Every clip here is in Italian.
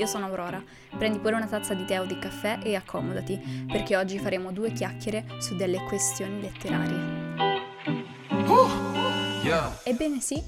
io sono Aurora. Prendi pure una tazza di tè o di caffè e accomodati, perché oggi faremo due chiacchiere su delle questioni letterarie. Ebbene sì,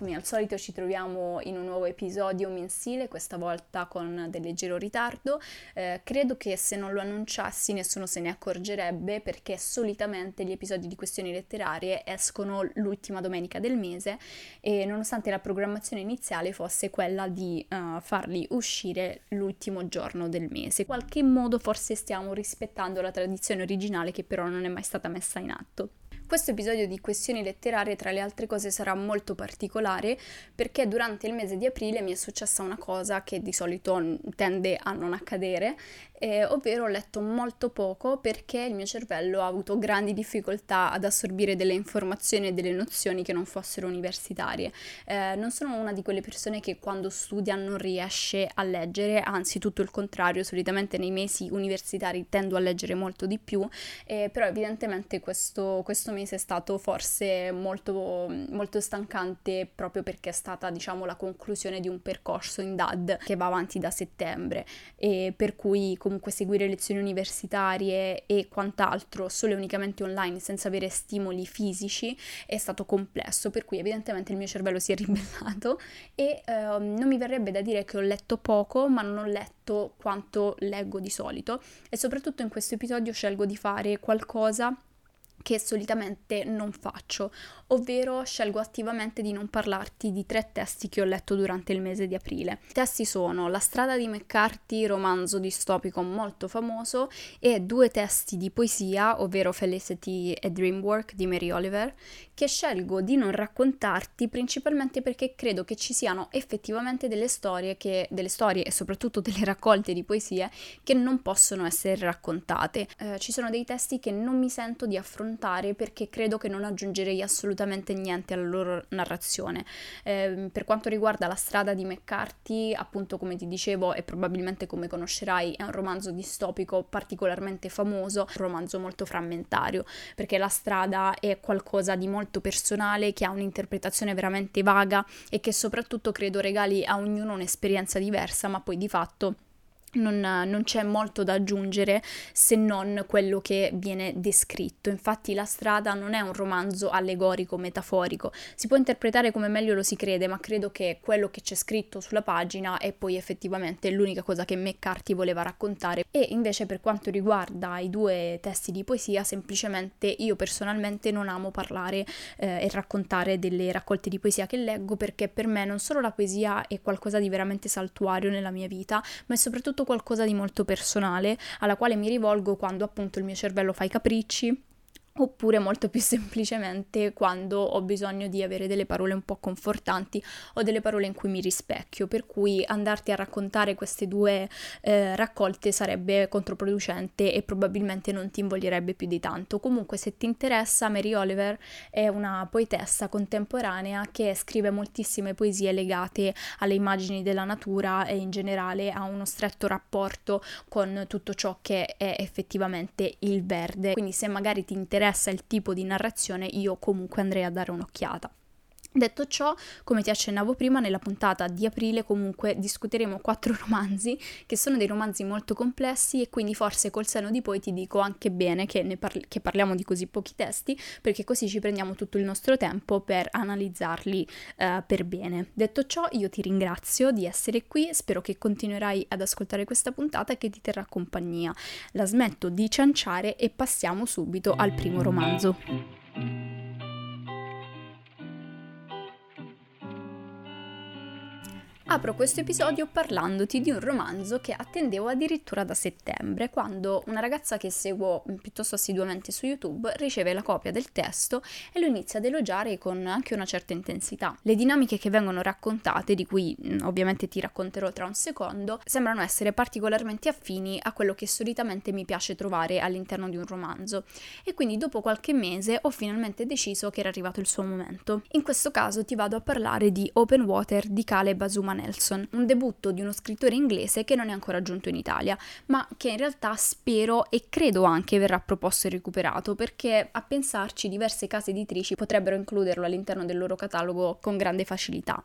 come al solito ci troviamo in un nuovo episodio mensile, questa volta con del leggero ritardo. Eh, credo che se non lo annunciassi nessuno se ne accorgerebbe perché solitamente gli episodi di questioni letterarie escono l'ultima domenica del mese e nonostante la programmazione iniziale fosse quella di uh, farli uscire l'ultimo giorno del mese. In qualche modo forse stiamo rispettando la tradizione originale che però non è mai stata messa in atto. Questo episodio di questioni letterarie, tra le altre cose, sarà molto particolare perché durante il mese di aprile mi è successa una cosa che di solito tende a non accadere eh, ovvero ho letto molto poco perché il mio cervello ha avuto grandi difficoltà ad assorbire delle informazioni e delle nozioni che non fossero universitarie. Eh, non sono una di quelle persone che quando studia non riesce a leggere, anzi tutto il contrario, solitamente nei mesi universitari tendo a leggere molto di più, eh, però evidentemente questo, questo, mese è stato forse molto, molto stancante proprio perché è stata diciamo la conclusione di un percorso in DAD che va avanti da settembre e per cui comunque seguire lezioni universitarie e quant'altro solo e unicamente online senza avere stimoli fisici è stato complesso, per cui evidentemente il mio cervello si è ribellato e eh, non mi verrebbe da dire che ho letto poco, ma non ho letto quanto leggo di solito. E soprattutto in questo episodio scelgo di fare qualcosa che solitamente non faccio, ovvero scelgo attivamente di non parlarti di tre testi che ho letto durante il mese di aprile. I testi sono La strada di McCarthy, romanzo distopico molto famoso, e due testi di poesia, ovvero Felicity e Dreamwork di Mary Oliver, che scelgo di non raccontarti principalmente perché credo che ci siano effettivamente delle storie, che, delle storie e soprattutto delle raccolte di poesie che non possono essere raccontate. Eh, ci sono dei testi che non mi sento di affrontare perché credo che non aggiungerei assolutamente niente alla loro narrazione. Eh, per quanto riguarda la strada di McCarthy, appunto come ti dicevo e probabilmente come conoscerai, è un romanzo distopico particolarmente famoso, un romanzo molto frammentario, perché la strada è qualcosa di molto personale, che ha un'interpretazione veramente vaga e che soprattutto credo regali a ognuno un'esperienza diversa, ma poi di fatto non, non, c'è molto da aggiungere se non quello che viene descritto. Infatti la strada non è un romanzo allegorico, metaforico, si può interpretare come meglio lo si crede, ma credo che quello che c'è scritto sulla pagina è poi effettivamente l'unica cosa che McCarthy voleva raccontare. E invece per quanto riguarda i due testi di poesia, semplicemente io personalmente non amo parlare eh, e raccontare delle raccolte di poesia che leggo perché per me non solo la poesia è qualcosa di veramente saltuario nella mia vita, ma è soprattutto qualcosa di molto personale alla quale mi rivolgo quando appunto il mio cervello fa i capricci oppure molto più semplicemente quando ho bisogno di avere delle parole un po' confortanti o delle parole in cui mi rispecchio, per cui andarti a raccontare queste due eh, raccolte sarebbe controproducente e probabilmente non ti invoglierebbe più di tanto. Comunque se ti interessa, Mary Oliver è una poetessa contemporanea che scrive moltissime poesie legate alle immagini della natura e in generale a uno stretto rapporto con tutto ciò che è effettivamente il verde. Quindi se magari ti interessa interessa il tipo di narrazione, io comunque andrei a dare un'occhiata. Detto ciò, come ti accennavo prima, nella puntata di aprile comunque discuteremo quattro romanzi che sono dei romanzi molto complessi e quindi forse col seno di poi ti dico anche bene che, parli- che parliamo di così pochi testi perché così ci prendiamo tutto il nostro tempo per analizzarli uh, per bene. Detto ciò, io ti ringrazio di essere qui, spero che continuerai ad ascoltare questa puntata e che ti terrà compagnia. La smetto di cianciare e passiamo subito al primo romanzo. Apro questo episodio parlandoti di un romanzo che attendevo addirittura da settembre, quando una ragazza che seguo piuttosto assiduamente su YouTube riceve la copia del testo e lo inizia ad elogiare con anche una certa intensità. Le dinamiche che vengono raccontate, di cui ovviamente ti racconterò tra un secondo, sembrano essere particolarmente affini a quello che solitamente mi piace trovare all'interno di un romanzo. E quindi dopo qualche mese ho finalmente deciso che era arrivato il suo momento. In questo caso ti vado a parlare di Open Water di Caleb Azuman Nelson, un debutto di uno scrittore inglese che non è ancora giunto in Italia, ma che in realtà spero e credo anche verrà proposto e recuperato, perché a pensarci diverse case editrici potrebbero includerlo all'interno del loro catalogo con grande facilità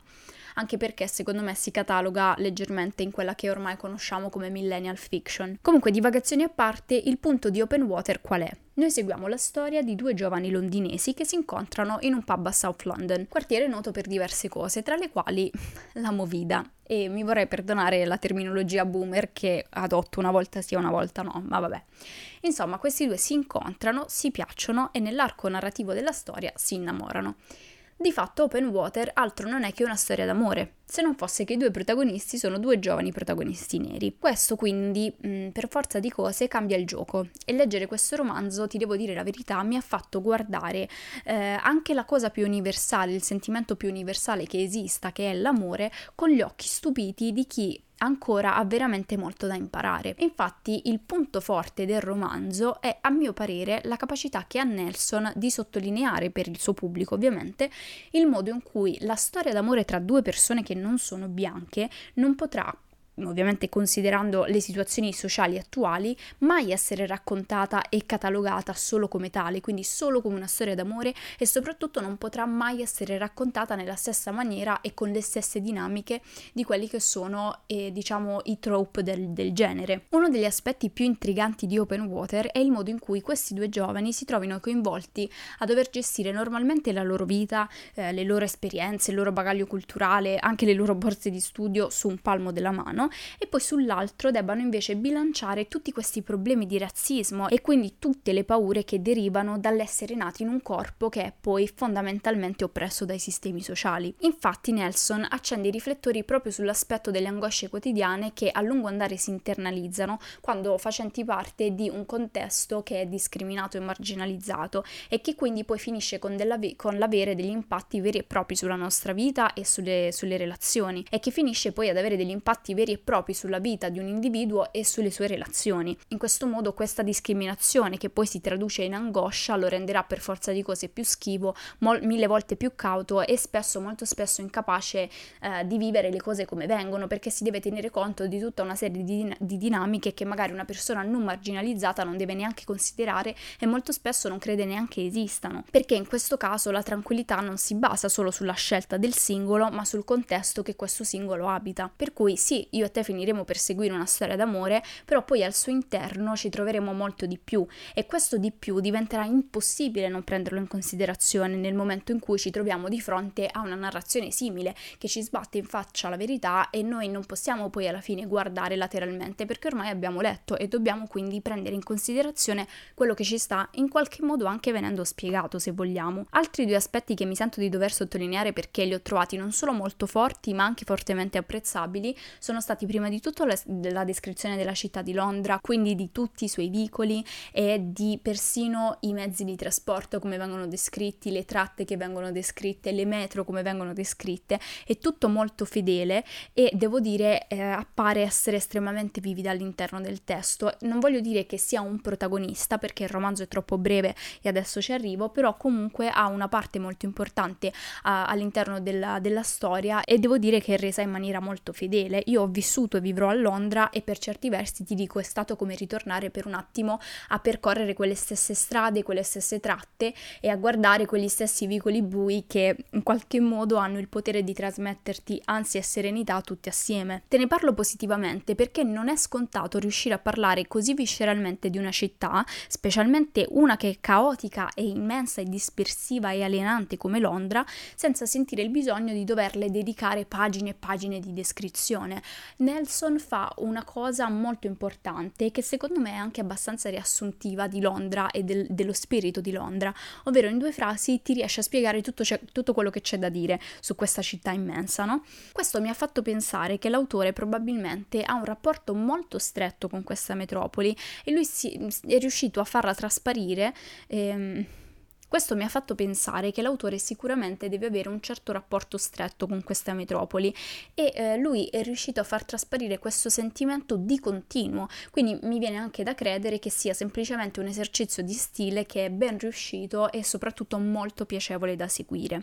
anche perché secondo me si cataloga leggermente in quella che ormai conosciamo come millennial fiction. Comunque, divagazioni a parte, il punto di Open Water qual è? Noi seguiamo la storia di due giovani londinesi che si incontrano in un pub a South London, quartiere noto per diverse cose, tra le quali la movida. E mi vorrei perdonare la terminologia boomer che adotto una volta sì e una volta no, ma vabbè. Insomma, questi due si incontrano, si piacciono e nell'arco narrativo della storia si innamorano. Di fatto Open Water altro non è che una storia d'amore, se non fosse che i due protagonisti sono due giovani protagonisti neri. Questo quindi, mh, mm, per forza di cose, cambia il gioco e leggere questo romanzo, ti devo dire la verità, mi ha fatto guardare eh, anche la cosa più universale, il sentimento più universale che esista, che è l'amore, con gli occhi stupiti di chi ancora ha veramente molto da imparare. Infatti il punto forte del romanzo è a mio parere la capacità che ha Nelson di sottolineare per il suo pubblico ovviamente il modo in cui la storia d'amore tra due persone che non sono bianche non potrà ovviamente considerando le situazioni sociali attuali, mai essere raccontata e catalogata solo come tale, quindi solo come una storia d'amore e soprattutto non potrà mai essere raccontata nella stessa maniera e con le stesse dinamiche di quelli che sono, eh, diciamo, i trope del, del genere. Uno degli aspetti più intriganti di Open Water è il modo in cui questi due giovani si trovino coinvolti a dover gestire normalmente la loro vita, eh, le loro esperienze, il loro bagaglio culturale, anche le loro borse di studio su un palmo della mano e poi sull'altro debbano invece bilanciare tutti questi problemi di razzismo e quindi tutte le paure che derivano dall'essere nati in un corpo che è poi fondamentalmente oppresso dai sistemi sociali. Infatti Nelson accende i riflettori proprio sull'aspetto delle angosce quotidiane che a lungo andare si internalizzano quando facenti parte di un contesto che è discriminato e marginalizzato e che quindi poi finisce con, con l'avere degli impatti veri e propri sulla nostra vita e sulle, sulle relazioni e che finisce poi ad avere degli impatti veri e propri sulla vita di un individuo e sulle sue relazioni. In questo modo questa discriminazione, che poi si traduce in angoscia, lo renderà per forza di cose più schivo, mol- mille volte più cauto e spesso, molto spesso incapace eh, di vivere le cose come vengono, perché si deve tenere conto di tutta una serie di, din- di dinamiche che magari una persona non marginalizzata non deve neanche considerare e molto spesso non crede neanche esistano, perché in questo caso la tranquillità non si basa solo sulla scelta del singolo, ma sul contesto che questo singolo abita. Per cui sì, io e te finiremo per seguire una storia d'amore, però poi al suo interno ci troveremo molto di più e questo di più diventerà impossibile non prenderlo in considerazione nel momento in cui ci troviamo di fronte a una narrazione simile che ci sbatte in faccia la verità e noi non possiamo poi alla fine guardare lateralmente perché ormai abbiamo letto e dobbiamo quindi prendere in considerazione quello che ci sta in qualche modo anche venendo spiegato se vogliamo. Altri due aspetti che mi sento di dover sottolineare perché li ho trovati non solo molto forti ma anche fortemente apprezzabili sono stati prima di tutto la, la descrizione della città di Londra, quindi di tutti i suoi vicoli e di persino i mezzi di trasporto come vengono descritti, le tratte che vengono descritte, le metro come vengono descritte, è tutto molto fedele e devo dire eh, appare essere estremamente vivida all'interno del testo. Non voglio dire che sia un protagonista perché il romanzo è troppo breve e adesso ci arrivo, però comunque ha una parte molto importante uh, all'interno della, della storia e devo dire che è resa in maniera molto fedele. Io ho vissuto e vivrò a Londra e per certi versi ti dico è stato come ritornare per un attimo a percorrere quelle stesse strade, quelle stesse tratte e a guardare quegli stessi vicoli bui che in qualche modo hanno il potere di trasmetterti ansia e serenità tutti assieme. Te ne parlo positivamente perché non è scontato riuscire a parlare così visceralmente di una città, specialmente una che è caotica e immensa e dispersiva e alienante come Londra, senza sentire il bisogno di doverle dedicare pagine e pagine di descrizione. Nelson fa una cosa molto importante che secondo me è anche abbastanza riassuntiva di Londra e del, dello spirito di Londra, ovvero in due frasi ti riesce a spiegare tutto, tutto quello che c'è da dire su questa città immensa, no? Questo mi ha fatto pensare che l'autore probabilmente ha un rapporto molto stretto con questa metropoli e lui si, è riuscito a farla trasparire. Ehm, questo mi ha fatto pensare che l'autore sicuramente deve avere un certo rapporto stretto con questa metropoli e eh, lui è riuscito a far trasparire questo sentimento di continuo, quindi mi viene anche da credere che sia semplicemente un esercizio di stile che è ben riuscito e soprattutto molto piacevole da seguire.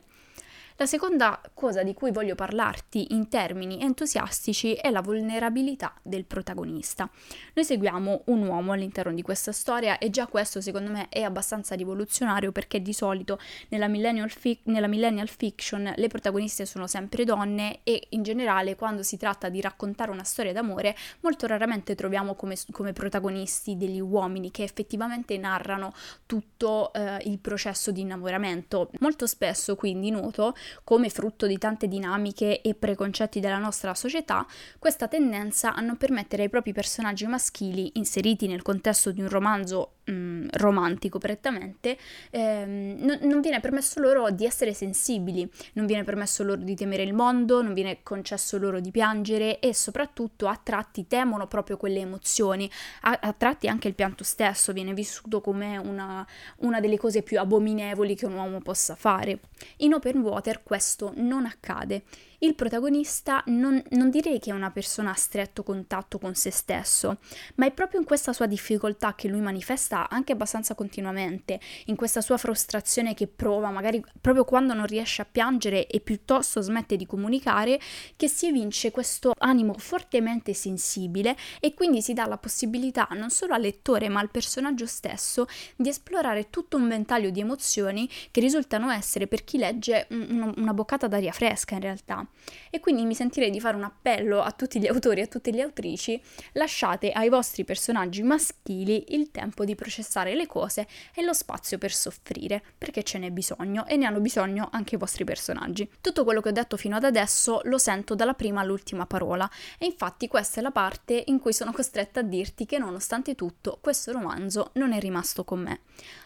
La seconda cosa di cui voglio parlarti in termini entusiastici è la vulnerabilità del protagonista. Noi seguiamo un uomo all'interno di questa storia e già questo secondo me è abbastanza rivoluzionario perché di solito nella millennial, fi- nella millennial fiction le protagoniste sono sempre donne e in generale quando si tratta di raccontare una storia d'amore molto raramente troviamo come, come protagonisti degli uomini che effettivamente narrano tutto eh, il processo di innamoramento. Molto spesso quindi noto come frutto di tante dinamiche e preconcetti della nostra società, questa tendenza a non permettere ai propri personaggi maschili, inseriti nel contesto di un romanzo mm, romantico prettamente, ehm, non, non, viene permesso loro di essere sensibili, non viene permesso loro di temere il mondo, non viene concesso loro di piangere e soprattutto a tratti temono proprio quelle emozioni, a, a tratti anche il pianto stesso viene vissuto come una, una delle cose più abominevoli che un uomo possa fare. In open water questo non accade il protagonista non, non direi che è una persona a stretto contatto con se stesso, ma è proprio in questa sua difficoltà che lui manifesta anche abbastanza continuamente, in questa sua frustrazione che prova magari proprio quando non riesce a piangere e piuttosto smette di comunicare, che si evince questo animo fortemente sensibile e quindi si dà la possibilità non solo al lettore ma al personaggio stesso di esplorare tutto un ventaglio di emozioni che risultano essere per chi legge una boccata d'aria fresca in realtà. E quindi mi sentirei di fare un appello a tutti gli autori e a tutte le autrici, lasciate ai vostri personaggi maschili il tempo di processare le cose e lo spazio per soffrire, perché ce n'è bisogno e ne hanno bisogno anche i vostri personaggi. Tutto quello che ho detto fino ad adesso lo sento dalla prima all'ultima parola e infatti questa è la parte in cui sono costretta a dirti che nonostante tutto questo romanzo non è rimasto con me.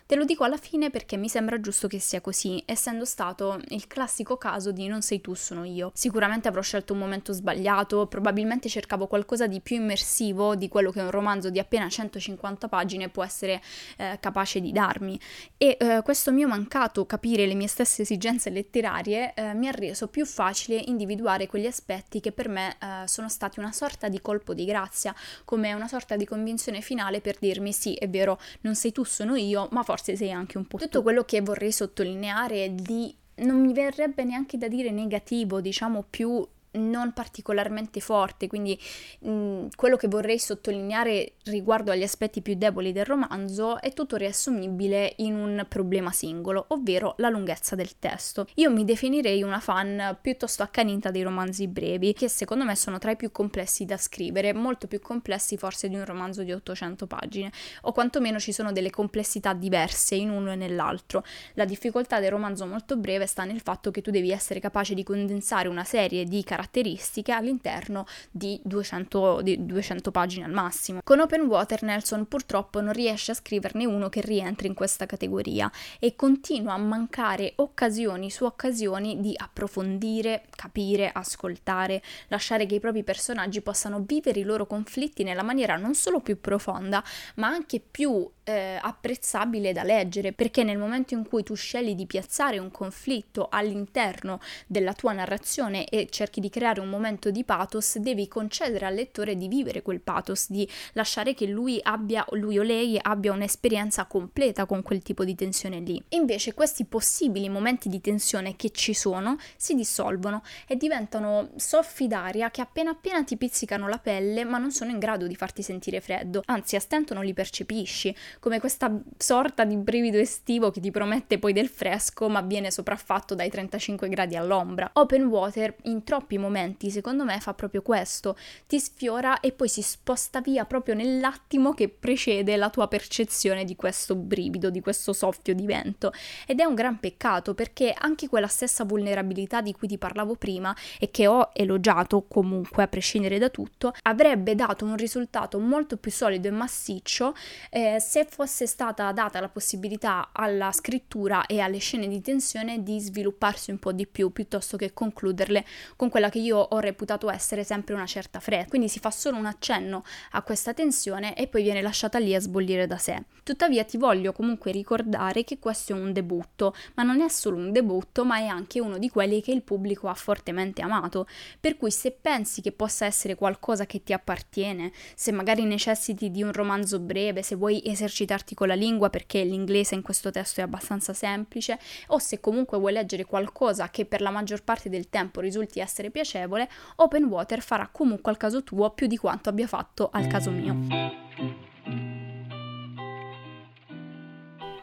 Te lo dico alla fine perché mi sembra giusto che sia così, essendo stato il classico caso di non sei tu, sono io. Sicuramente avrò scelto un momento sbagliato, probabilmente cercavo qualcosa di più immersivo di quello che un romanzo di appena 150 pagine può essere eh, capace di darmi. E eh, questo mio mancato capire le mie stesse esigenze letterarie eh, mi ha reso più facile individuare quegli aspetti che per me eh, sono stati una sorta di colpo di grazia, come una sorta di convinzione finale per dirmi sì, è vero, non sei tu, sono io, ma forse sei anche un po'. Tutto quello che vorrei sottolineare è di non mi verrebbe neanche da dire negativo, diciamo più non particolarmente forte, quindi mh, quello che vorrei sottolineare riguardo agli aspetti più deboli del romanzo è tutto riassumibile in un problema singolo, ovvero la lunghezza del testo. Io mi definirei una fan piuttosto accanita dei romanzi brevi, che secondo me sono tra i più complessi da scrivere, molto più complessi forse di un romanzo di 800 pagine, o quantomeno ci sono delle complessità diverse in uno e nell'altro. La difficoltà del romanzo molto breve sta nel fatto che tu devi essere capace di condensare una serie di caratteristiche caratteristiche all'interno di 200, di 200 pagine al massimo. Con Open Water Nelson purtroppo non riesce a scriverne uno che rientri in questa categoria e continua a mancare occasioni su occasioni di approfondire, capire, ascoltare, lasciare che i propri personaggi possano vivere i loro conflitti nella maniera non solo più profonda, ma anche più eh, apprezzabile da leggere, perché nel momento in cui tu scegli di piazzare un conflitto all'interno della tua narrazione e cerchi di creare un momento di pathos, devi concedere al lettore di vivere quel pathos, di lasciare che lui abbia, lui o lei abbia un'esperienza completa con quel tipo di tensione lì. invece questi possibili momenti di tensione che ci sono si dissolvono e diventano soffi d'aria che appena appena ti pizzicano la pelle ma non sono in grado di farti sentire freddo, anzi a stento non li percepisci, come questa sorta di brivido estivo che ti promette poi del fresco ma viene sopraffatto dai 35 gradi all'ombra. Open Water in troppi momenti secondo me fa proprio questo, ti sfiora e poi si sposta via proprio nell'attimo che precede la tua percezione di questo brivido, di questo soffio di vento. Ed è un gran peccato perché anche quella stessa vulnerabilità di cui ti parlavo prima e che ho elogiato comunque a prescindere da tutto avrebbe dato un risultato molto più solido e massiccio eh, se fosse stata data la possibilità alla scrittura e alle scene di tensione di svilupparsi un po' di più piuttosto che concluderle con quella quella che io ho reputato essere sempre una certa fretta. Quindi si fa solo un accenno a questa tensione e poi viene lasciata lì a sbollire da sé. Tuttavia ti voglio comunque ricordare che questo è un debutto, ma non è solo un debutto, ma è anche uno di quelli che il pubblico ha fortemente amato. Per cui se pensi che possa essere qualcosa che ti appartiene, se magari necessiti di un romanzo breve, se vuoi esercitarti con la lingua perché l'inglese in questo testo è abbastanza semplice, o se comunque vuoi leggere qualcosa che per la maggior parte del tempo risulti essere piacevole, Open Water farà comunque al caso tuo più di quanto abbia fatto al caso mio.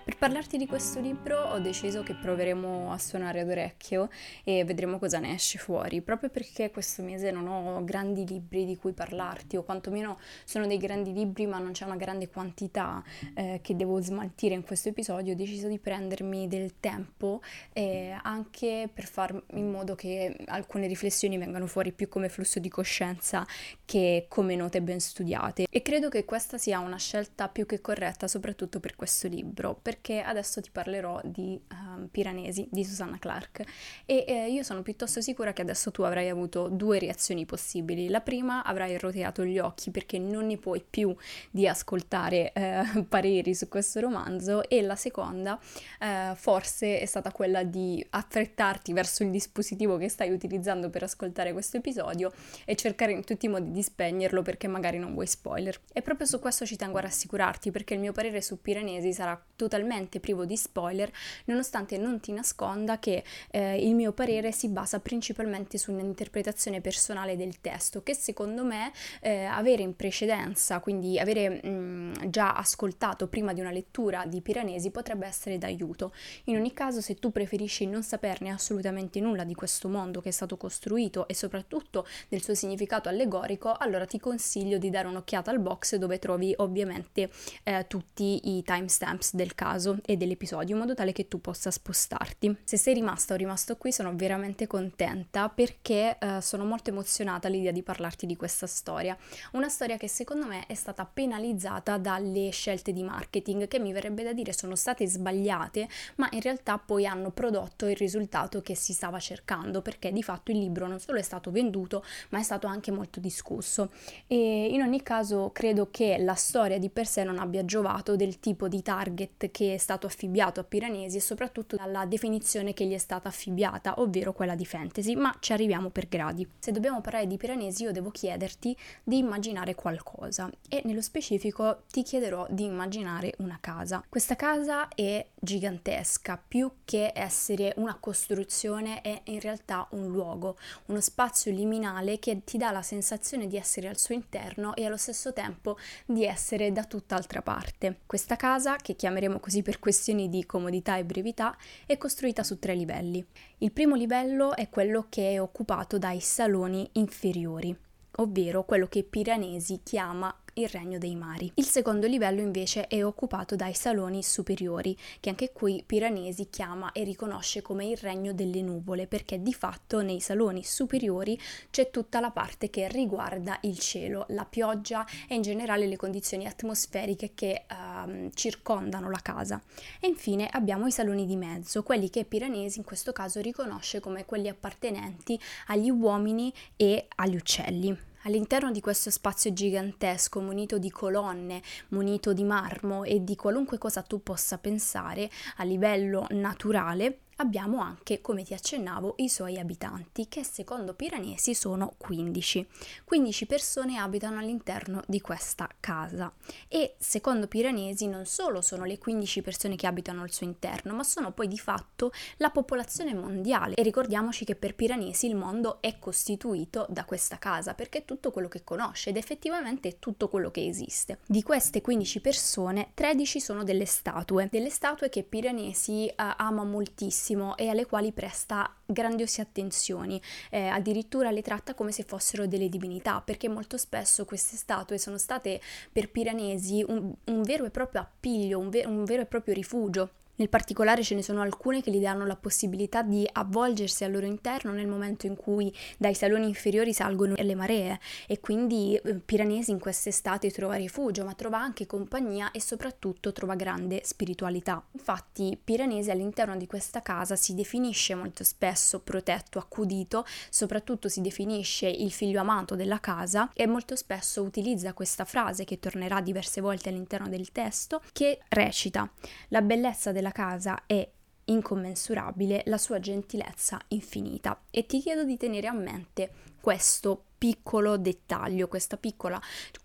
Per parlarti di questo libro ho deciso che proveremo a suonare ad orecchio e vedremo cosa ne esce fuori, proprio perché questo mese non ho grandi libri di cui parlarti o quantomeno sono dei grandi libri ma non c'è una grande quantità eh, che devo smaltire in questo episodio, ho deciso di prendermi del tempo eh, anche per far in modo che alcune riflessioni vengano fuori più come flusso di coscienza che come note ben studiate. E credo che questa sia una scelta più che corretta soprattutto per questo libro perché perché adesso ti parlerò di um, Piranesi di Susanna Clark e eh, io sono piuttosto sicura che adesso tu avrai avuto due reazioni possibili. La prima avrai roteato gli occhi perché non ne puoi più di ascoltare eh, pareri su questo romanzo e la seconda eh, forse è stata quella di affrettarti verso il dispositivo che stai utilizzando per ascoltare questo episodio e cercare in tutti i modi di spegnerlo perché magari non vuoi spoiler. E proprio su questo ci tengo a rassicurarti perché il mio parere su Piranesi sarà totalmente totalmente privo di spoiler, nonostante non ti nasconda che eh, il mio parere si basa principalmente su un'interpretazione personale del testo, che secondo me eh, avere in precedenza, quindi avere mh, già ascoltato prima di una lettura di Piranesi potrebbe essere d'aiuto. In ogni caso, se tu preferisci non saperne assolutamente nulla di questo mondo che è stato costruito e soprattutto del suo significato allegorico, allora ti consiglio di dare un'occhiata al box dove trovi ovviamente eh, tutti i timestamps del caso caso e dell'episodio in modo tale che tu possa spostarti. Se sei rimasta o rimasto qui sono veramente contenta perché eh, sono molto emozionata all'idea di parlarti di questa storia. Una storia che secondo me è stata penalizzata dalle scelte di marketing che mi verrebbe da dire sono state sbagliate ma in realtà poi hanno prodotto il risultato che si stava cercando perché di fatto il libro non solo è stato venduto ma è stato anche molto discusso e in ogni caso credo che la storia di per sé non abbia giovato del tipo di target che è stato affibbiato a Piranesi e soprattutto dalla definizione che gli è stata affibbiata, ovvero quella di fantasy, ma ci arriviamo per gradi. Se dobbiamo parlare di Piranesi io devo chiederti di immaginare qualcosa e nello specifico ti chiederò di immaginare una casa. Questa casa è gigantesca, più che essere una costruzione è in realtà un luogo, uno spazio liminale che ti dà la sensazione di essere al suo interno e allo stesso tempo di essere da tutt'altra parte. Questa casa, che chiameremo così per questioni di comodità e brevità, è costruita su tre livelli. Il primo livello è quello che è occupato dai saloni inferiori, ovvero quello che Piranesi chiama il regno dei mari. Il secondo livello invece è occupato dai saloni superiori, che anche qui Piranesi chiama e riconosce come il regno delle nuvole, perché di fatto nei saloni superiori c'è tutta la parte che riguarda il cielo, la pioggia e in generale le condizioni atmosferiche che uh, circondano la casa. E infine abbiamo i saloni di mezzo, quelli che Piranesi in questo caso riconosce come quelli appartenenti agli uomini e agli uccelli. All'interno di questo spazio gigantesco, munito di colonne, munito di marmo e di qualunque cosa tu possa pensare a livello naturale, abbiamo anche, come ti accennavo, i suoi abitanti, che secondo Piranesi sono 15. 15 persone abitano all'interno di questa casa e secondo Piranesi non solo sono le 15 persone che abitano al suo interno, ma sono poi di fatto la popolazione mondiale. E ricordiamoci che per Piranesi il mondo è costituito da questa casa, perché è tutto quello che conosce ed effettivamente è tutto quello che esiste. Di queste 15 persone, 13 sono delle statue, delle statue che Piranesi uh, ama moltissimo benissimo e alle quali presta grandiose attenzioni, eh, addirittura le tratta come se fossero delle divinità, perché molto spesso queste statue sono state per Piranesi un, un vero e proprio appiglio, un, ver- un vero e proprio rifugio Nel particolare ce ne sono alcune che gli danno la possibilità di avvolgersi al loro interno nel momento in cui dai saloni inferiori salgono le maree e quindi eh, Piranesi in quest'estate trova rifugio, ma trova anche compagnia e soprattutto trova grande spiritualità. Infatti Piranesi all'interno di questa casa si definisce molto spesso protetto, accudito, soprattutto si definisce il figlio amato della casa e molto spesso utilizza questa frase che tornerà diverse volte all'interno del testo che recita la bellezza della della casa è incommensurabile, la sua gentilezza infinita. E ti chiedo di tenere a mente questo piccolo dettaglio, questa piccola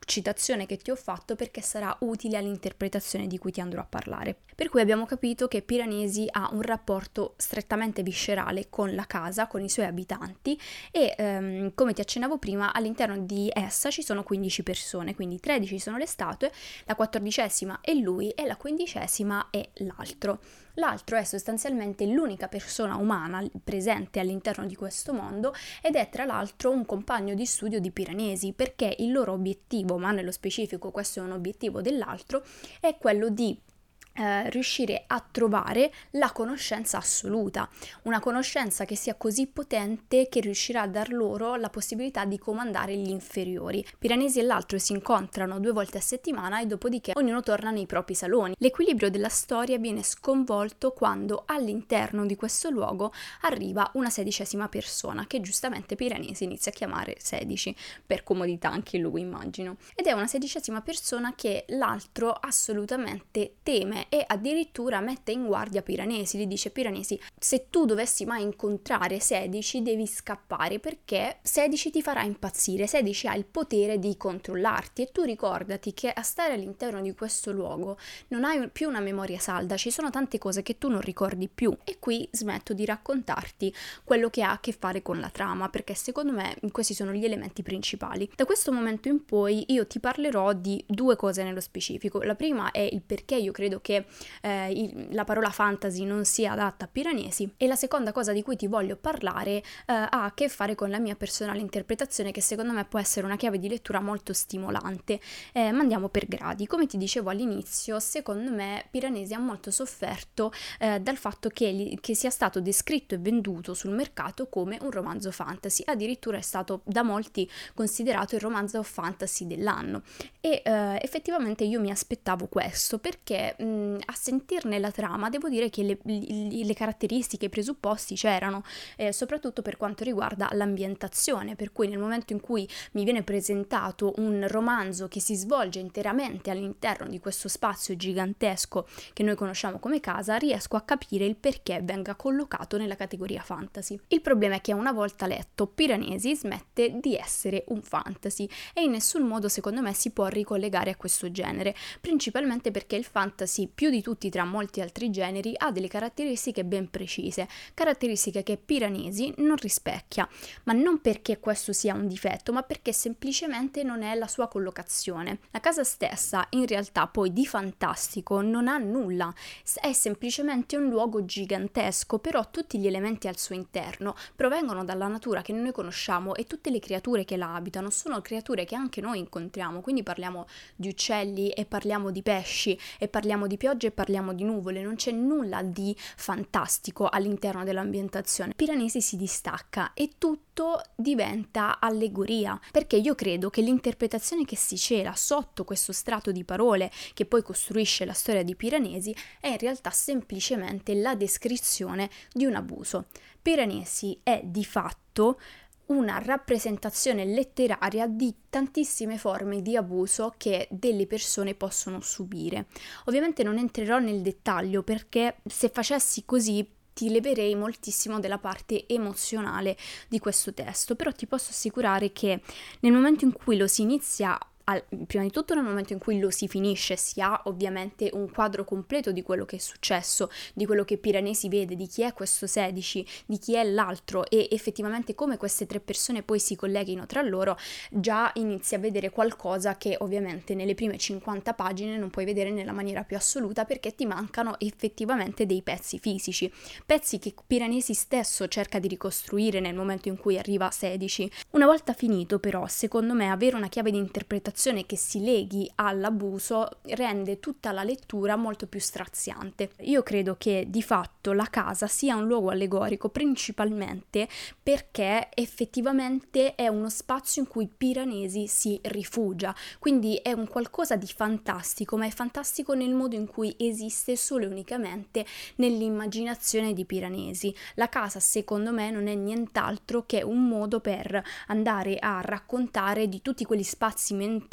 citazione che ti ho fatto perché sarà utile all'interpretazione di cui ti andrò a parlare. Per cui abbiamo capito che Piranesi ha un rapporto strettamente viscerale con la casa, con i suoi abitanti e ehm, come ti accennavo prima all'interno di essa ci sono 15 persone, quindi 13 sono le statue, la quattordicesima è lui e la quindicesima è l'altro. L'altro è sostanzialmente l'unica persona umana presente all'interno di questo mondo ed è tra l'altro un compagno di studio di Piranesi perché il loro obiettivo, ma nello specifico questo è un obiettivo dell'altro, è quello di eh, riuscire a trovare la conoscenza assoluta, una conoscenza che sia così potente che riuscirà a dar loro la possibilità di comandare gli inferiori. Piranesi e l'altro si incontrano due volte a settimana e dopodiché ognuno torna nei propri saloni. L'equilibrio della storia viene sconvolto quando all'interno di questo luogo arriva una sedicesima persona che giustamente Piranesi inizia a chiamare 16 per comodità anche lui immagino ed è una sedicesima persona che l'altro assolutamente teme e addirittura mette in guardia Piranesi, gli dice Piranesi se tu dovessi mai incontrare Sedici devi scappare perché Sedici ti farà impazzire, Sedici ha il potere di controllarti e tu ricordati che a stare all'interno di questo luogo non hai più una memoria salda, ci sono tante cose che tu non ricordi più e qui smetto di raccontarti quello che ha a che fare con la trama perché secondo me questi sono gli elementi principali. Da questo momento in poi io ti parlerò di due cose nello specifico. La prima è il perché io credo che eh, il, la parola fantasy non sia adatta a Piranesi e la seconda cosa di cui ti voglio parlare eh, ha a che fare con la mia personale interpretazione che secondo me può essere una chiave di lettura molto stimolante. Eh, ma andiamo per gradi. Come ti dicevo all'inizio, secondo me Piranesi ha molto sofferto eh, dal fatto che, li, che sia stato descritto e venduto sul mercato come un romanzo fantasy, addirittura è stato da molti considerato il romanzo fantasy dell'anno e eh, effettivamente io mi aspettavo questo perché mh, a sentirne la trama devo dire che le, le, le caratteristiche, i presupposti c'erano, eh, soprattutto per quanto riguarda l'ambientazione, per cui nel momento in cui mi viene presentato un romanzo che si svolge interamente all'interno di questo spazio gigantesco che noi conosciamo come casa, riesco a capire il perché venga collocato nella categoria fantasy. Il problema è che una volta letto Piranesi smette di essere un fantasy e in nessun modo secondo me si può ricollegare a questo genere, principalmente perché il fantasy più di tutti tra molti altri generi, ha delle caratteristiche ben precise, caratteristiche che Piranesi non rispecchia, ma non perché questo sia un difetto, ma perché semplicemente non è la sua collocazione. La casa stessa in realtà poi di fantastico non ha nulla, è semplicemente un luogo gigantesco, però tutti gli elementi al suo interno provengono dalla natura che noi conosciamo e tutte le creature che la abitano sono creature che anche noi incontriamo, quindi parliamo di uccelli e parliamo di pesci e parliamo di pioggia e parliamo di nuvole, non c'è nulla di fantastico all'interno dell'ambientazione. Piranesi si distacca e tutto diventa allegoria, perché io credo che l'interpretazione che si cela sotto questo strato di parole che poi costruisce la storia di Piranesi è in realtà semplicemente la descrizione di un abuso. Piranesi è di fatto una rappresentazione letteraria di tantissime forme di abuso che delle persone possono subire. Ovviamente non entrerò nel dettaglio perché se facessi così ti leverei moltissimo della parte emozionale di questo testo, però ti posso assicurare che nel momento in cui lo si inizia al, prima di tutto nel momento in cui lo si finisce si ha ovviamente un quadro completo di quello che è successo, di quello che Piranesi vede, di chi è questo 16, di chi è l'altro e effettivamente come queste tre persone poi si colleghino tra loro, già inizi a vedere qualcosa che ovviamente nelle prime 50 pagine non puoi vedere nella maniera più assoluta perché ti mancano effettivamente dei pezzi fisici, pezzi che Piranesi stesso cerca di ricostruire nel momento in cui arriva a 16. Una volta finito però, secondo me avere una chiave di interpretazione un'emozione che si leghi all'abuso rende tutta la lettura molto più straziante. Io credo che di fatto la casa sia un luogo allegorico principalmente perché effettivamente è uno spazio in cui Piranesi si rifugia, quindi è un qualcosa di fantastico, ma è fantastico nel modo in cui esiste solo e unicamente nell'immaginazione di Piranesi. La casa secondo me non è nient'altro che un modo per andare a raccontare di tutti quegli spazi mentali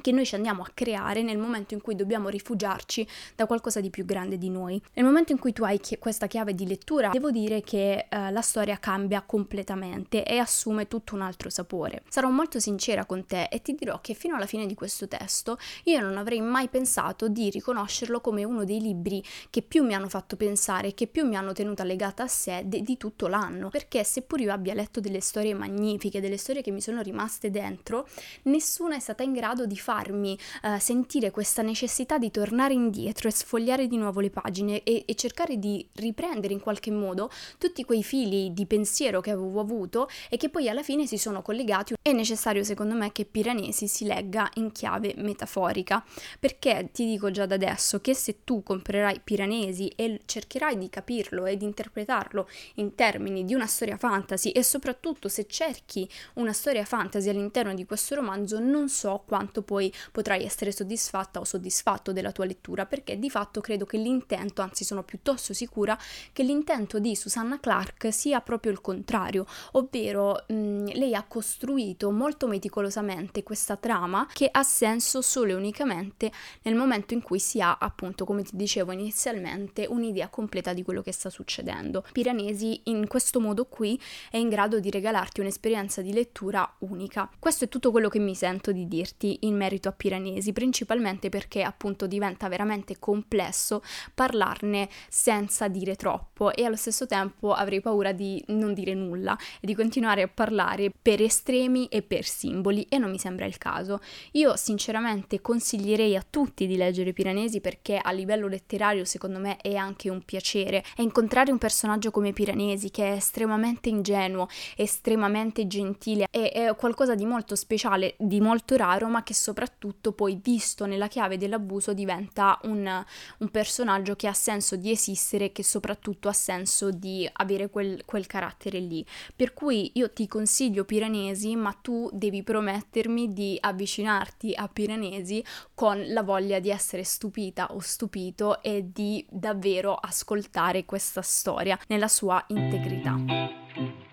che noi ci andiamo a creare nel momento in cui dobbiamo rifugiarci da qualcosa di più grande di noi. Nel momento in cui tu hai questa chiave di lettura, devo dire che eh, la storia cambia completamente e assume tutto un altro sapore. Sarò molto sincera con te e ti dirò che fino alla fine di questo testo io non avrei mai pensato di riconoscerlo come uno dei libri che più mi hanno fatto pensare, che più mi hanno tenuta legata a sé de- di tutto l'anno, perché seppur io abbia letto delle storie magnifiche, delle storie che mi sono rimaste dentro, nessuna è stata in grado di farmi uh, sentire questa necessità di tornare indietro e sfogliare di nuovo le pagine e, e cercare di riprendere in qualche modo tutti quei fili di pensiero che avevo avuto e che poi alla fine si sono collegati. È necessario secondo me che Piranesi si legga in chiave metaforica, perché ti dico già da adesso che se tu comprerai Piranesi e cercherai di capirlo e di interpretarlo in termini di una storia fantasy e soprattutto se cerchi una storia fantasy all'interno di questo romanzo, non so quanto poi potrai essere soddisfatta o soddisfatto della tua lettura, perché di fatto credo che l'intento, anzi sono piuttosto sicura che l'intento di Susanna Clark sia proprio il contrario, ovvero mh, lei ha costruito molto meticolosamente questa trama che ha senso solo e unicamente nel momento in cui si ha, appunto, come ti dicevo inizialmente, un'idea completa di quello che sta succedendo. Piranesi in questo modo qui è in grado di regalarti un'esperienza di lettura unica. Questo è tutto quello che mi sento di dirti in merito a Piranesi, principalmente perché appunto diventa veramente complesso parlarne senza dire troppo e allo stesso tempo avrei paura di non dire nulla e di continuare a parlare per estremi e per simboli e non mi sembra il caso. Io sinceramente consiglierei a tutti di leggere Piranesi perché a livello letterario secondo me è anche un piacere e incontrare un personaggio come Piranesi che è estremamente ingenuo, estremamente gentile, è, è qualcosa di molto speciale, di molto raro ma che soprattutto poi visto nella chiave dell'abuso diventa un, un personaggio che ha senso di esistere, che soprattutto ha senso di avere quel, quel carattere lì. Per cui io ti consiglio Piranesi, ma tu devi promettermi di avvicinarti a Piranesi con la voglia di essere stupita o stupito e di davvero ascoltare questa storia nella sua integrità.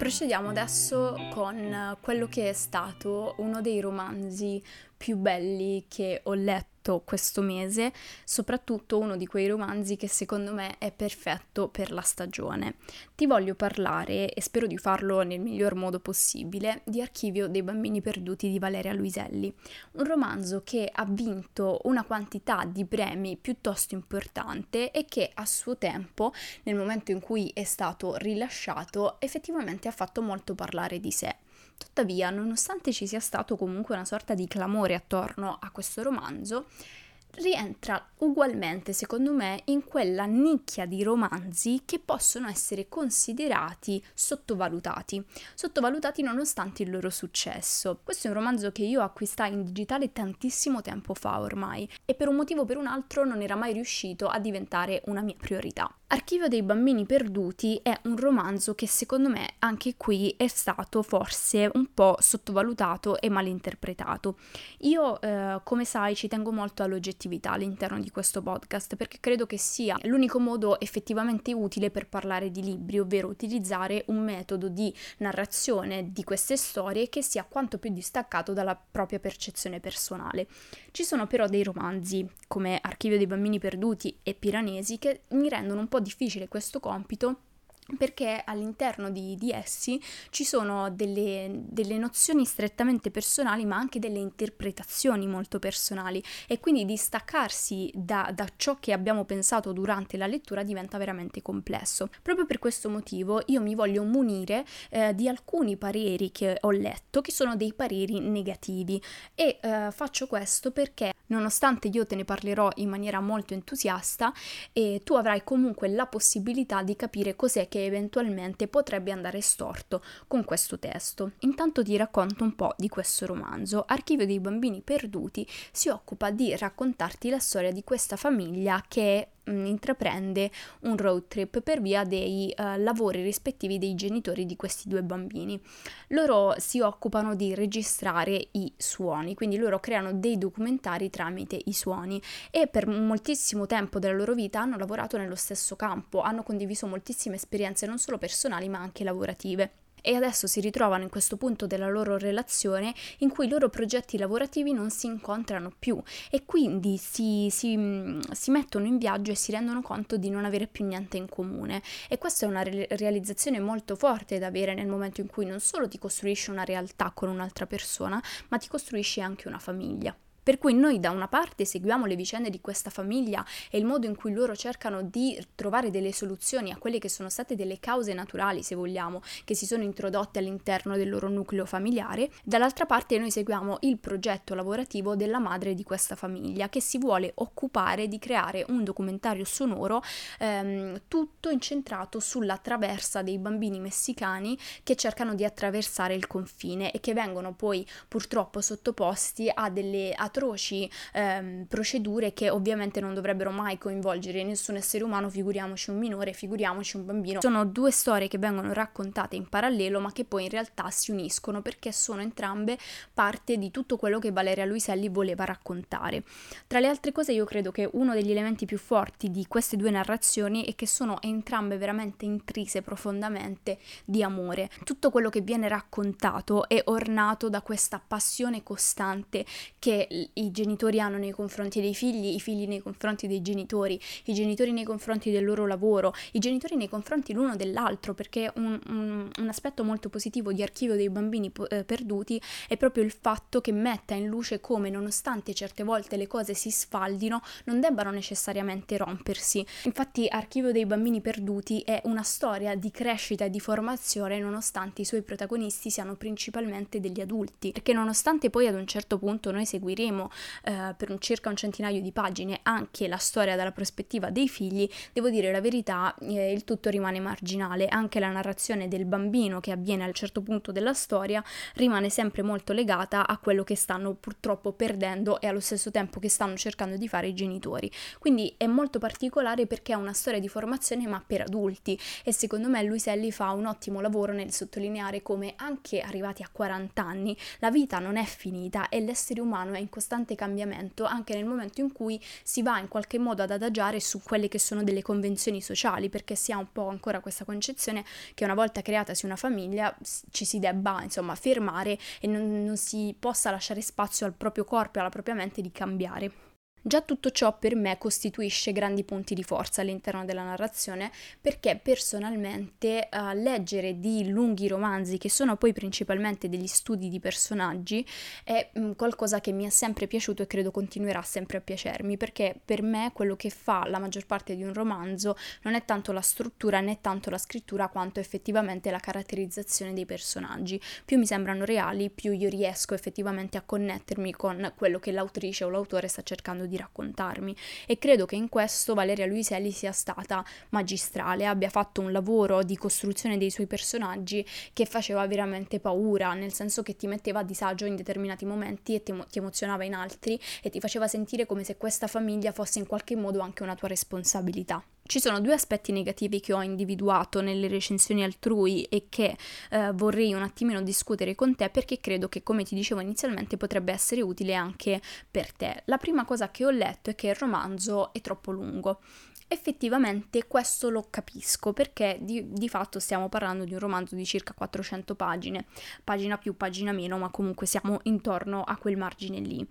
Procediamo adesso con quello che è stato uno dei romanzi più belli che ho letto letto questo mese, soprattutto uno di quei romanzi che secondo me è perfetto per la stagione. Ti voglio parlare, e spero di farlo nel miglior modo possibile, di Archivio dei bambini perduti di Valeria Luiselli, un romanzo che ha vinto una quantità di premi piuttosto importante e che a suo tempo, nel momento in cui è stato rilasciato, effettivamente ha fatto molto parlare di sé. Tuttavia, nonostante ci sia stato comunque una sorta di clamore attorno a questo romanzo, rientra ugualmente, secondo me, in quella nicchia di romanzi che possono essere considerati sottovalutati, sottovalutati nonostante il loro successo. Questo è un romanzo che io acquistai in digitale tantissimo tempo fa ormai e per un motivo o per un altro non era mai riuscito a diventare una mia priorità. Archivio dei bambini perduti è un romanzo che secondo me anche qui è stato forse un po' sottovalutato e malinterpretato. Io, eh, come sai, ci tengo molto all'oggettività all'interno di questo podcast perché credo che sia l'unico modo effettivamente utile per parlare di libri, ovvero utilizzare un metodo di narrazione di queste storie che sia quanto più distaccato dalla propria percezione personale. Ci sono però dei romanzi come Archivio dei bambini perduti e Piranesi che mi rendono un po' difficile questo compito perché all'interno di, di, essi ci sono delle, delle, nozioni strettamente personali ma anche delle interpretazioni molto personali e quindi distaccarsi da, da, ciò che abbiamo pensato durante la lettura diventa veramente complesso. Proprio per questo motivo io mi voglio munire eh, di alcuni pareri che ho letto che sono dei pareri negativi e eh, faccio questo perché nonostante io te ne parlerò in maniera molto entusiasta e tu avrai comunque la possibilità di capire cos'è che che eventualmente potrebbe andare storto con questo testo. Intanto ti racconto un po' di questo romanzo. Archivio dei bambini perduti si occupa di raccontarti la storia di questa famiglia che intraprende un road trip per via dei uh, lavori rispettivi dei genitori di questi due bambini. Loro si occupano di registrare i suoni, quindi loro creano dei documentari tramite i suoni e per moltissimo tempo della loro vita hanno lavorato nello stesso campo, hanno condiviso moltissime esperienze non solo personali ma anche lavorative e adesso si ritrovano in questo punto della loro relazione in cui i loro progetti lavorativi non si incontrano più e quindi si, si, mm, si mettono in viaggio e si rendono conto di non avere più niente in comune e questa è una re- realizzazione molto forte da avere nel momento in cui non solo ti costruisci una realtà con un'altra persona ma ti costruisci anche una famiglia. Per cui noi da una parte seguiamo le vicende di questa famiglia e il modo in cui loro cercano di trovare delle soluzioni a quelle che sono state delle cause naturali, se vogliamo, che si sono introdotte all'interno del loro nucleo familiare, dall'altra parte noi seguiamo il progetto lavorativo della madre di questa famiglia che si vuole occupare di creare un documentario sonoro ehm, tutto incentrato sulla traversa dei bambini messicani che cercano di attraversare il confine e che vengono poi purtroppo sottoposti a delle a atroci ehm, procedure che ovviamente non dovrebbero mai coinvolgere nessun essere umano, figuriamoci un minore, figuriamoci un bambino. Sono due storie che vengono raccontate in parallelo ma che poi in realtà si uniscono perché sono entrambe parte di tutto quello che Valeria Luiselli voleva raccontare. Tra le altre cose io credo che uno degli elementi più forti di queste due narrazioni è che sono entrambe veramente intrise profondamente di amore. Tutto quello che viene raccontato è ornato da questa passione costante che i genitori hanno nei confronti dei figli, i figli nei confronti dei genitori, i genitori nei confronti del loro lavoro, i genitori nei confronti l'uno dell'altro, perché un, un, un aspetto molto positivo di Archivio dei bambini eh, perduti è proprio il fatto che metta in luce come nonostante certe volte le cose si sfaldino, non debbano necessariamente rompersi. Infatti Archivio dei bambini perduti è una storia di crescita e di formazione nonostante i suoi protagonisti siano principalmente degli adulti, perché nonostante poi ad un certo punto noi seguiremo seguiremo eh, per un circa un centinaio di pagine anche la storia dalla prospettiva dei figli, devo dire la verità, eh, il tutto rimane marginale, anche la narrazione del bambino che avviene a un certo punto della storia rimane sempre molto legata a quello che stanno purtroppo perdendo e allo stesso tempo che stanno cercando di fare i genitori. Quindi è molto particolare perché è una storia di formazione ma per adulti. E secondo me Luiselli fa un ottimo lavoro nel sottolineare come anche arrivati a 40 anni la vita non è finita e l'essere umano è in costante cambiamento anche nel momento in cui si va in qualche modo ad adagiare su quelle che sono delle convenzioni sociali, perché si ha un po' ancora questa concezione che una volta creatasi una famiglia ci si debba insomma fermare e non, non si possa lasciare spazio al proprio corpo e alla propria mente di cambiare. Già tutto ciò per me costituisce grandi punti di forza all'interno della narrazione perché personalmente uh, leggere di lunghi romanzi che sono poi principalmente degli studi di personaggi è um, qualcosa che mi è sempre piaciuto e credo continuerà sempre a piacermi perché per me quello che fa la maggior parte di un romanzo non è tanto la struttura né tanto la scrittura quanto effettivamente la caratterizzazione dei personaggi. Più mi sembrano reali, più io riesco effettivamente a connettermi con quello che l'autrice o l'autore sta cercando di di raccontarmi e credo che in questo Valeria Luiselli sia stata magistrale, abbia fatto un lavoro di costruzione dei suoi personaggi che faceva veramente paura, nel senso che ti metteva a disagio in determinati momenti e ti, ti emozionava in altri e ti faceva sentire come se questa famiglia fosse in qualche modo anche una tua responsabilità. Ci sono due aspetti negativi che ho individuato nelle recensioni altrui e che eh, vorrei un attimino discutere con te perché credo che, come ti dicevo inizialmente, potrebbe essere utile anche per te. La prima cosa che ho letto è che il romanzo è troppo lungo. Effettivamente questo lo capisco perché di, di, fatto stiamo parlando di un romanzo di circa 400 pagine, pagina più, pagina meno, ma comunque siamo intorno a quel margine lì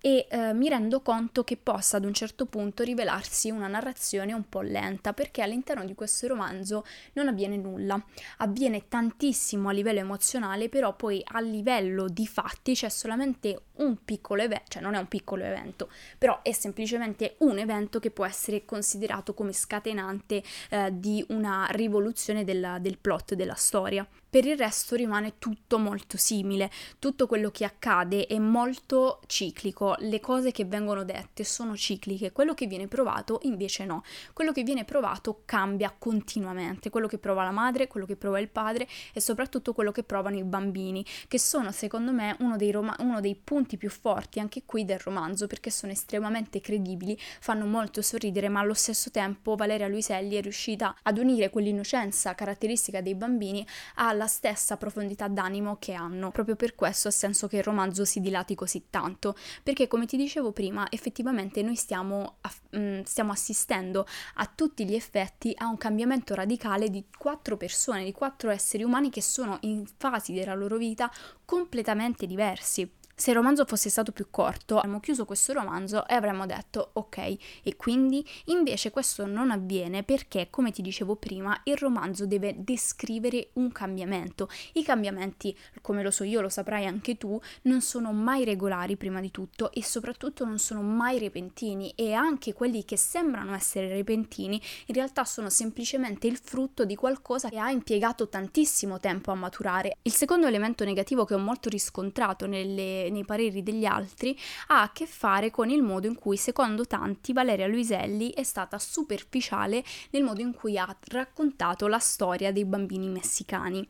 e eh, mi rendo conto che possa ad un certo punto rivelarsi una narrazione un po' lenta perché all'interno di questo romanzo non avviene nulla, avviene tantissimo a livello emozionale però poi a livello di fatti c'è solamente un piccolo evento, cioè non è un piccolo evento, però è semplicemente un evento che può essere considerato come scatenante eh, di una rivoluzione del, del plot della storia. Per il resto rimane tutto molto simile, tutto quello che accade è molto ciclico, le cose che vengono dette sono cicliche, quello che viene provato invece no, quello che viene provato cambia continuamente, quello che prova la madre, quello che prova il padre e soprattutto quello che provano i bambini, che sono secondo me uno dei, rom- uno dei punti più forti anche qui del romanzo perché sono estremamente credibili, fanno molto sorridere ma allo stesso tempo Valeria Luiselli è riuscita ad unire quell'innocenza caratteristica dei bambini alla la stessa profondità d'animo che hanno. Proprio per questo ha senso che il romanzo si dilati così tanto, perché come ti dicevo prima, effettivamente noi stiamo, a, mm, stiamo assistendo a tutti gli effetti a un cambiamento radicale di quattro persone, di quattro esseri umani che sono in fasi della loro vita completamente diversi. Se il romanzo fosse stato più corto, avremmo chiuso questo romanzo e avremmo detto ok, e quindi invece questo non avviene perché, come ti dicevo prima, il romanzo deve descrivere un cambiamento. I cambiamenti, come lo so io, lo saprai anche tu, non sono mai regolari prima di tutto e soprattutto non sono mai repentini e anche quelli che sembrano essere repentini in realtà sono semplicemente il frutto di qualcosa che ha impiegato tantissimo tempo a maturare. Il secondo elemento negativo che ho molto riscontrato nelle nei pareri degli altri ha a che fare con il modo in cui, secondo tanti, Valeria Luiselli è stata superficiale nel modo in cui ha raccontato la storia dei bambini messicani.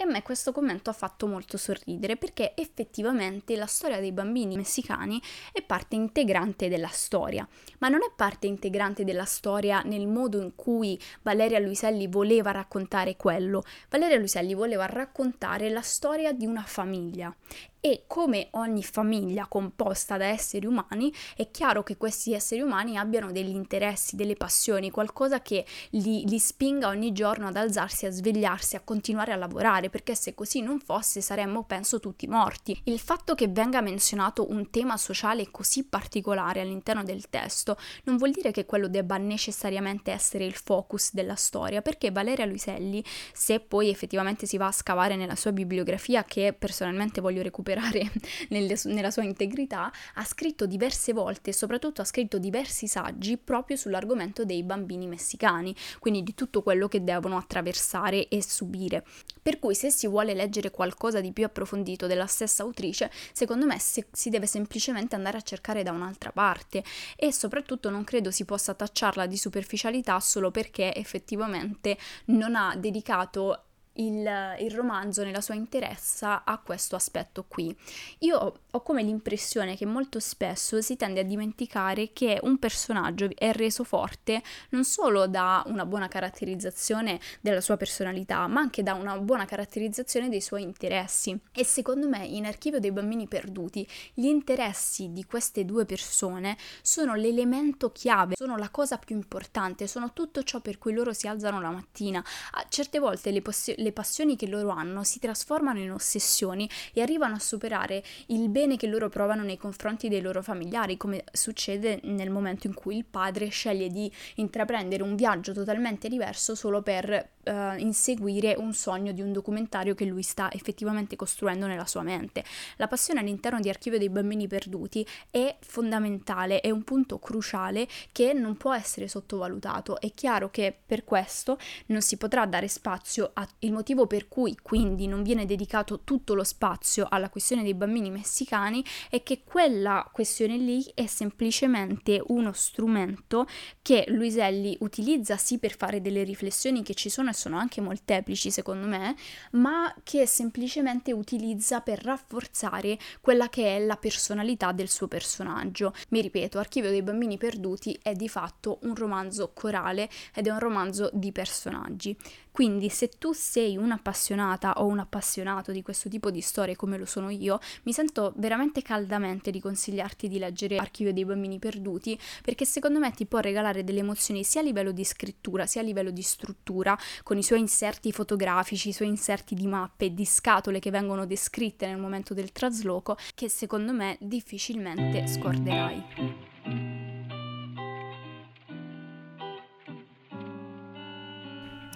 E a me questo commento ha fatto molto sorridere perché effettivamente la storia dei bambini messicani è parte integrante della storia, ma non è parte integrante della storia nel modo in cui Valeria Luiselli voleva raccontare quello. Valeria Luiselli voleva raccontare la storia di una famiglia. E come ogni famiglia composta da esseri umani, è chiaro che questi esseri umani abbiano degli interessi, delle passioni, qualcosa che li, li spinga ogni giorno ad alzarsi, a svegliarsi, a continuare a lavorare, perché se così non fosse saremmo, penso, tutti morti. Il fatto che venga menzionato un tema sociale così particolare all'interno del testo non vuol dire che quello debba necessariamente essere il focus della storia, perché Valeria Luiselli, se poi effettivamente si va a scavare nella sua bibliografia, che personalmente voglio recuperare, nella sua integrità, ha scritto diverse volte e soprattutto ha scritto diversi saggi proprio sull'argomento dei bambini messicani, quindi di tutto quello che devono attraversare e subire. Per cui se si vuole leggere qualcosa di più approfondito della stessa autrice, secondo me si, si deve semplicemente andare a cercare da un'altra parte. E soprattutto non credo si possa tacciarla di superficialità solo perché effettivamente non ha dedicato il, il, romanzo nella sua interezza a questo aspetto qui. Io ho come l'impressione che molto spesso si tende a dimenticare che un personaggio è reso forte non solo da una buona caratterizzazione della sua personalità, ma anche da una buona caratterizzazione dei suoi interessi. E secondo me in Archivio dei bambini perduti gli interessi di queste due persone sono l'elemento chiave, sono la cosa più importante, sono tutto ciò per cui loro si alzano la mattina. A certe volte le, possi- le passioni che loro hanno si trasformano in ossessioni e arrivano a superare il bene che loro provano nei confronti dei loro familiari, come succede nel momento in cui il padre sceglie di intraprendere un viaggio totalmente diverso solo per uh, inseguire un sogno di un documentario che lui sta effettivamente costruendo nella sua mente. La passione all'interno di Archivio dei bambini perduti è fondamentale, è un punto cruciale che non può essere sottovalutato. È chiaro che per questo non si potrà dare spazio al motivo per cui quindi non viene dedicato tutto lo spazio alla questione dei bambini messicani è che quella questione lì è semplicemente uno strumento che Luiselli utilizza sì per fare delle riflessioni che ci sono e sono anche molteplici secondo me, ma che semplicemente utilizza per rafforzare quella che è la personalità del suo personaggio. Mi ripeto, Archivio dei bambini perduti è di fatto un romanzo corale ed è un romanzo di personaggi. Quindi se tu sei un'appassionata o un appassionato di questo tipo di storie come lo sono io, mi sento veramente caldamente di consigliarti di leggere Archivio dei bambini perduti perché secondo me ti può regalare delle emozioni sia a livello di scrittura sia a livello di struttura, con i suoi inserti fotografici, i suoi inserti di mappe di scatole che vengono descritte nel momento del trasloco, che secondo me difficilmente scorderai.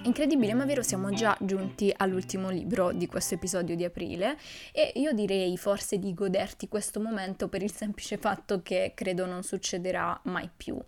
Incredibile ma vero, siamo già giunti all'ultimo libro di questo episodio di aprile e io direi forse di goderti questo momento per il semplice fatto che credo non succederà mai più.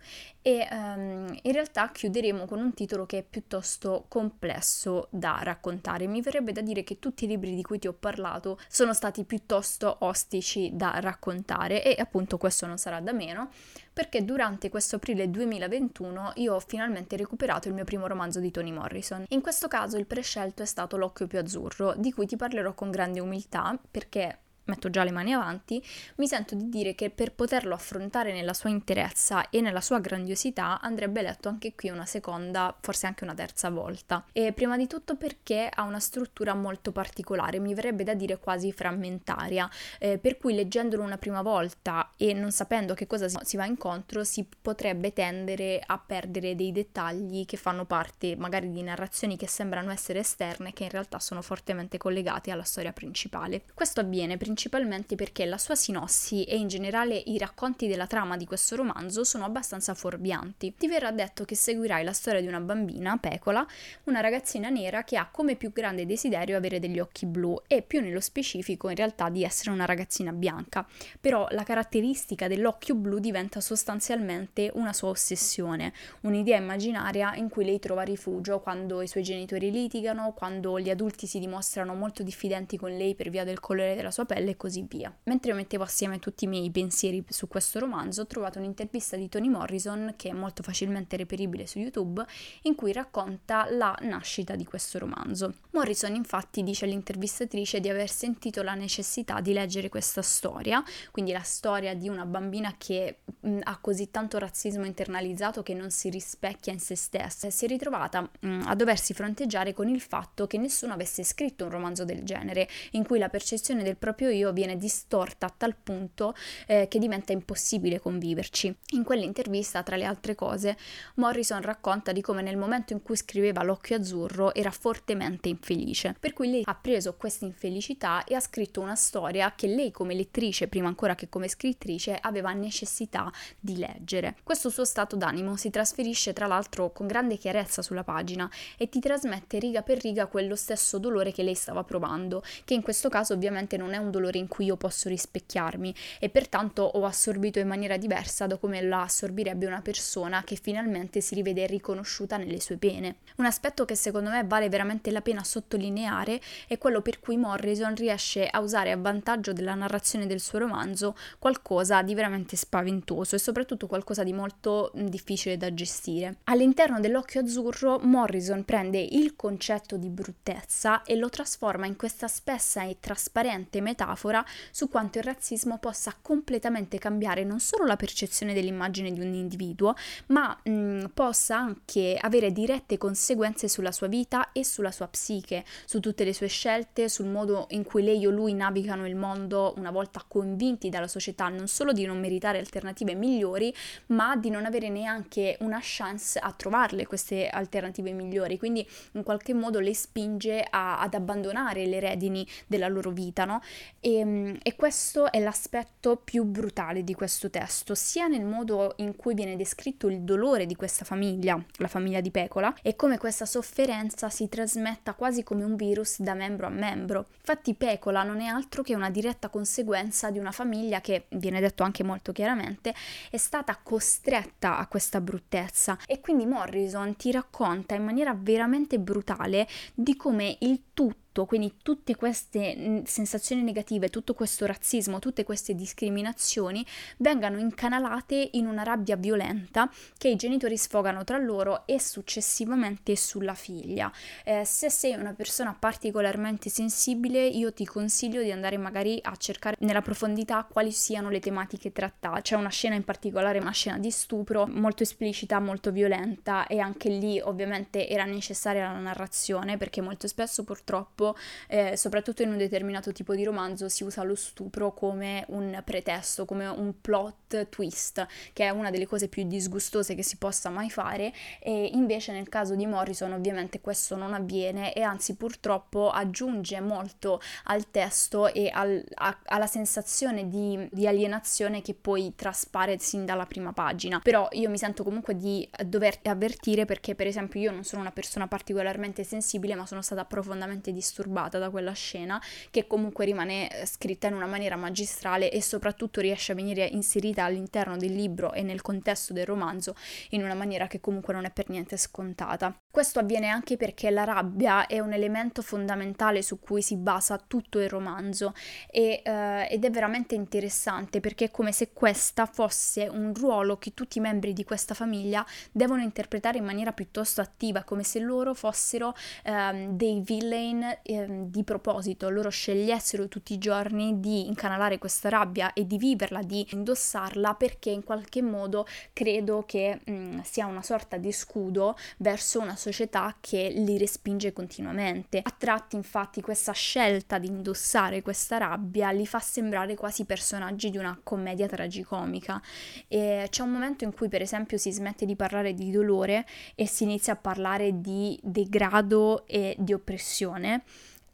E um, in realtà chiuderemo con un titolo che è piuttosto complesso da raccontare. Mi verrebbe da dire che tutti i libri di cui ti ho parlato sono stati piuttosto ostici da raccontare e appunto questo non sarà da meno perché durante questo aprile 2021 io ho finalmente recuperato il mio primo romanzo di Toni Morrison. In questo caso il prescelto è stato L'occhio più azzurro, di cui ti parlerò con grande umiltà perché metto già le mani avanti, mi sento di dire che per poterlo affrontare nella sua interezza e nella sua grandiosità andrebbe letto anche qui una seconda, forse anche una terza volta. E prima di tutto perché ha una struttura molto particolare, mi verrebbe da dire quasi frammentaria, eh, per cui leggendolo una prima volta e non sapendo che cosa si va incontro si potrebbe tendere a perdere dei dettagli che fanno parte magari di narrazioni che sembrano essere esterne che in realtà sono fortemente collegate alla storia principale. Questo avviene principalmente principalmente perché la sua sinossi e in generale i racconti della trama di questo romanzo sono abbastanza fuorvianti. Ti verrà detto che seguirai la storia di una bambina, Pecola, una ragazzina nera che ha come più grande desiderio avere degli occhi blu e più nello specifico in realtà di essere una ragazzina bianca. Però la caratteristica dell'occhio blu diventa sostanzialmente una sua ossessione, un'idea immaginaria in cui lei trova rifugio quando i suoi genitori litigano, quando gli adulti si dimostrano molto diffidenti con lei per via del colore della sua pelle pelle e così via. Mentre io mettevo assieme tutti i miei pensieri su questo romanzo, ho trovato un'intervista di Toni Morrison, che è molto facilmente reperibile su YouTube, in cui racconta la nascita di questo romanzo. Morrison infatti dice all'intervistatrice di aver sentito la necessità di leggere questa storia, quindi la storia di una bambina che mh, ha così tanto razzismo internalizzato che non si rispecchia in se stessa. Si è ritrovata mh, a doversi fronteggiare con il fatto che nessuno avesse scritto un romanzo del genere, in cui la percezione del proprio io viene distorta a tal punto eh, che diventa impossibile conviverci. In quell'intervista, tra le altre cose, Morrison racconta di come nel momento in cui scriveva L'occhio azzurro era fortemente infelice, per cui lei ha preso questa infelicità e ha scritto una storia che lei come lettrice, prima ancora che come scrittrice, aveva necessità di leggere. Questo suo stato d'animo si trasferisce tra l'altro con grande chiarezza sulla pagina e ti trasmette riga per riga quello stesso dolore che lei stava provando, che in questo caso ovviamente non è un dolore dolore in cui io posso rispecchiarmi e pertanto ho assorbito in maniera diversa da come la assorbirebbe una persona che finalmente si rivede riconosciuta nelle sue pene. Un aspetto che secondo me vale veramente la pena sottolineare è quello per cui Morrison riesce a usare a vantaggio della narrazione del suo romanzo qualcosa di veramente spaventoso e soprattutto qualcosa di molto difficile da gestire. All'interno dell'occhio azzurro Morrison prende il concetto di bruttezza e lo trasforma in questa spessa e trasparente metafora metafora su quanto il razzismo possa completamente cambiare non solo la percezione dell'immagine di un individuo, ma mh, mm, possa anche avere dirette conseguenze sulla sua vita e sulla sua psiche, su tutte le sue scelte, sul modo in cui lei o lui navigano il mondo una volta convinti dalla società non solo di non meritare alternative migliori, ma di non avere neanche una chance a trovarle queste alternative migliori. Quindi in qualche modo le spinge a, ad abbandonare le redini della loro vita, no? E, ehm, e, questo è l'aspetto più brutale di questo testo, sia nel modo in cui viene descritto il dolore di questa famiglia, la famiglia di Pecola, e come questa sofferenza si trasmetta quasi come un virus da membro a membro. Infatti Pecola non è altro che una diretta conseguenza di una famiglia che, viene detto anche molto chiaramente, è stata costretta a questa bruttezza e quindi Morrison ti racconta in maniera veramente brutale di come il tutto tutto, quindi tutte queste mm, sensazioni negative, tutto questo razzismo, tutte queste discriminazioni vengano incanalate in una rabbia violenta che i genitori sfogano tra loro e successivamente sulla figlia. Eh, se sei una persona particolarmente sensibile, io ti consiglio di andare magari a cercare nella profondità quali siano le tematiche trattate. C'è una scena in particolare, una scena di stupro molto esplicita, molto violenta e anche lì ovviamente era necessaria la narrazione perché molto spesso purtroppo tempo, eh, soprattutto in un determinato tipo di romanzo, si usa lo stupro come un pretesto, come un plot twist, che è una delle cose più disgustose che si possa mai fare e invece nel caso di Morrison ovviamente questo non avviene e anzi purtroppo aggiunge molto al testo e al, a, alla sensazione di, di alienazione che poi traspare sin dalla prima pagina. Però io mi sento comunque di dover avvertire perché per esempio io non sono una persona particolarmente sensibile ma sono stata profondamente disturbata da quella scena che comunque rimane eh, scritta in una maniera magistrale e soprattutto riesce a venire inserita all'interno del libro e nel contesto del romanzo in una maniera che comunque non è per niente scontata. Questo avviene anche perché la rabbia è un elemento fondamentale su cui si basa tutto il romanzo e, uh, ed è veramente interessante perché è come se questa fosse un ruolo che tutti i membri di questa famiglia devono interpretare in maniera piuttosto attiva, come se loro fossero um, dei villain um, di proposito, loro scegliessero tutti i giorni di incanalare questa rabbia e di viverla, di indossarla perché in qualche modo credo che mh, sia una sorta di scudo verso una società che li respinge continuamente. A tratti infatti questa scelta di indossare questa rabbia li fa sembrare quasi personaggi di una commedia tragicomica e c'è un momento in cui per esempio si smette di parlare di dolore e si inizia a parlare di degrado e di oppressione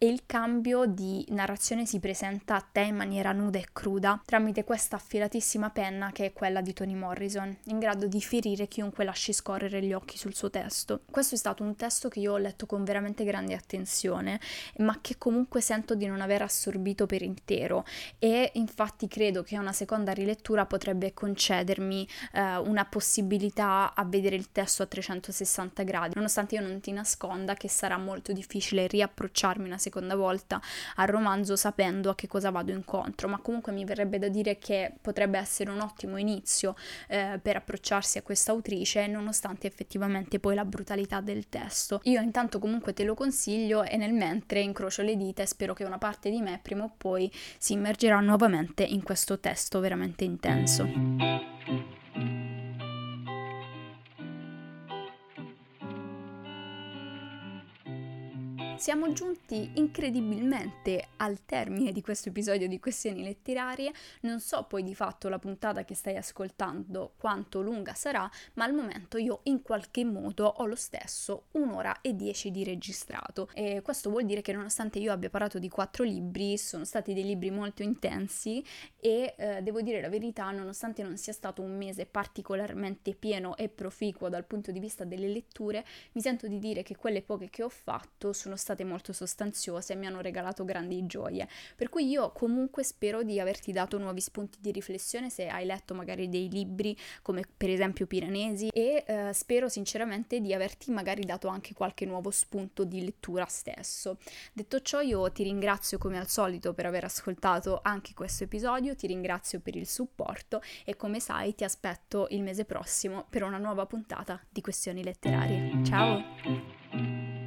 e il cambio di narrazione si presenta a te in maniera nuda e cruda tramite questa affilatissima penna che è quella di Toni Morrison, in grado di ferire chiunque lasci scorrere gli occhi sul suo testo. Questo è stato un testo che io ho letto con veramente grande attenzione, ma che comunque sento di non aver assorbito per intero e infatti credo che una seconda rilettura potrebbe concedermi eh, una possibilità a vedere il testo a 360 gradi, nonostante io non ti nasconda che sarà molto difficile riapprocciarmi una seconda seconda volta al romanzo sapendo a che cosa vado incontro, ma comunque mi verrebbe da dire che potrebbe essere un ottimo inizio eh, per approcciarsi a questa autrice, nonostante effettivamente poi la brutalità del testo. Io intanto comunque te lo consiglio e nel mentre incrocio le dita e spero che una parte di me prima o poi si immergerà nuovamente in questo testo veramente intenso. Siamo giunti incredibilmente al termine di questo episodio di Questioni Letterarie. Non so poi di fatto la puntata che stai ascoltando quanto lunga sarà, ma al momento io in qualche modo ho lo stesso un'ora e dieci di registrato. E questo vuol dire che nonostante io abbia parlato di quattro libri, sono stati dei libri molto intensi e eh, devo dire la verità, nonostante non sia stato un mese particolarmente pieno e proficuo dal punto di vista delle letture, mi sento di dire che quelle poche che ho fatto sono state state molto sostanziose e mi hanno regalato grandi gioie. Per cui io comunque spero di averti dato nuovi spunti di riflessione se hai letto magari dei libri come per esempio Piranesi e eh, spero sinceramente di averti magari dato anche qualche nuovo spunto di lettura stesso. Detto ciò io ti ringrazio come al solito per aver ascoltato anche questo episodio, ti ringrazio per il supporto e come sai ti aspetto il mese prossimo per una nuova puntata di Questioni Letterarie. Ciao!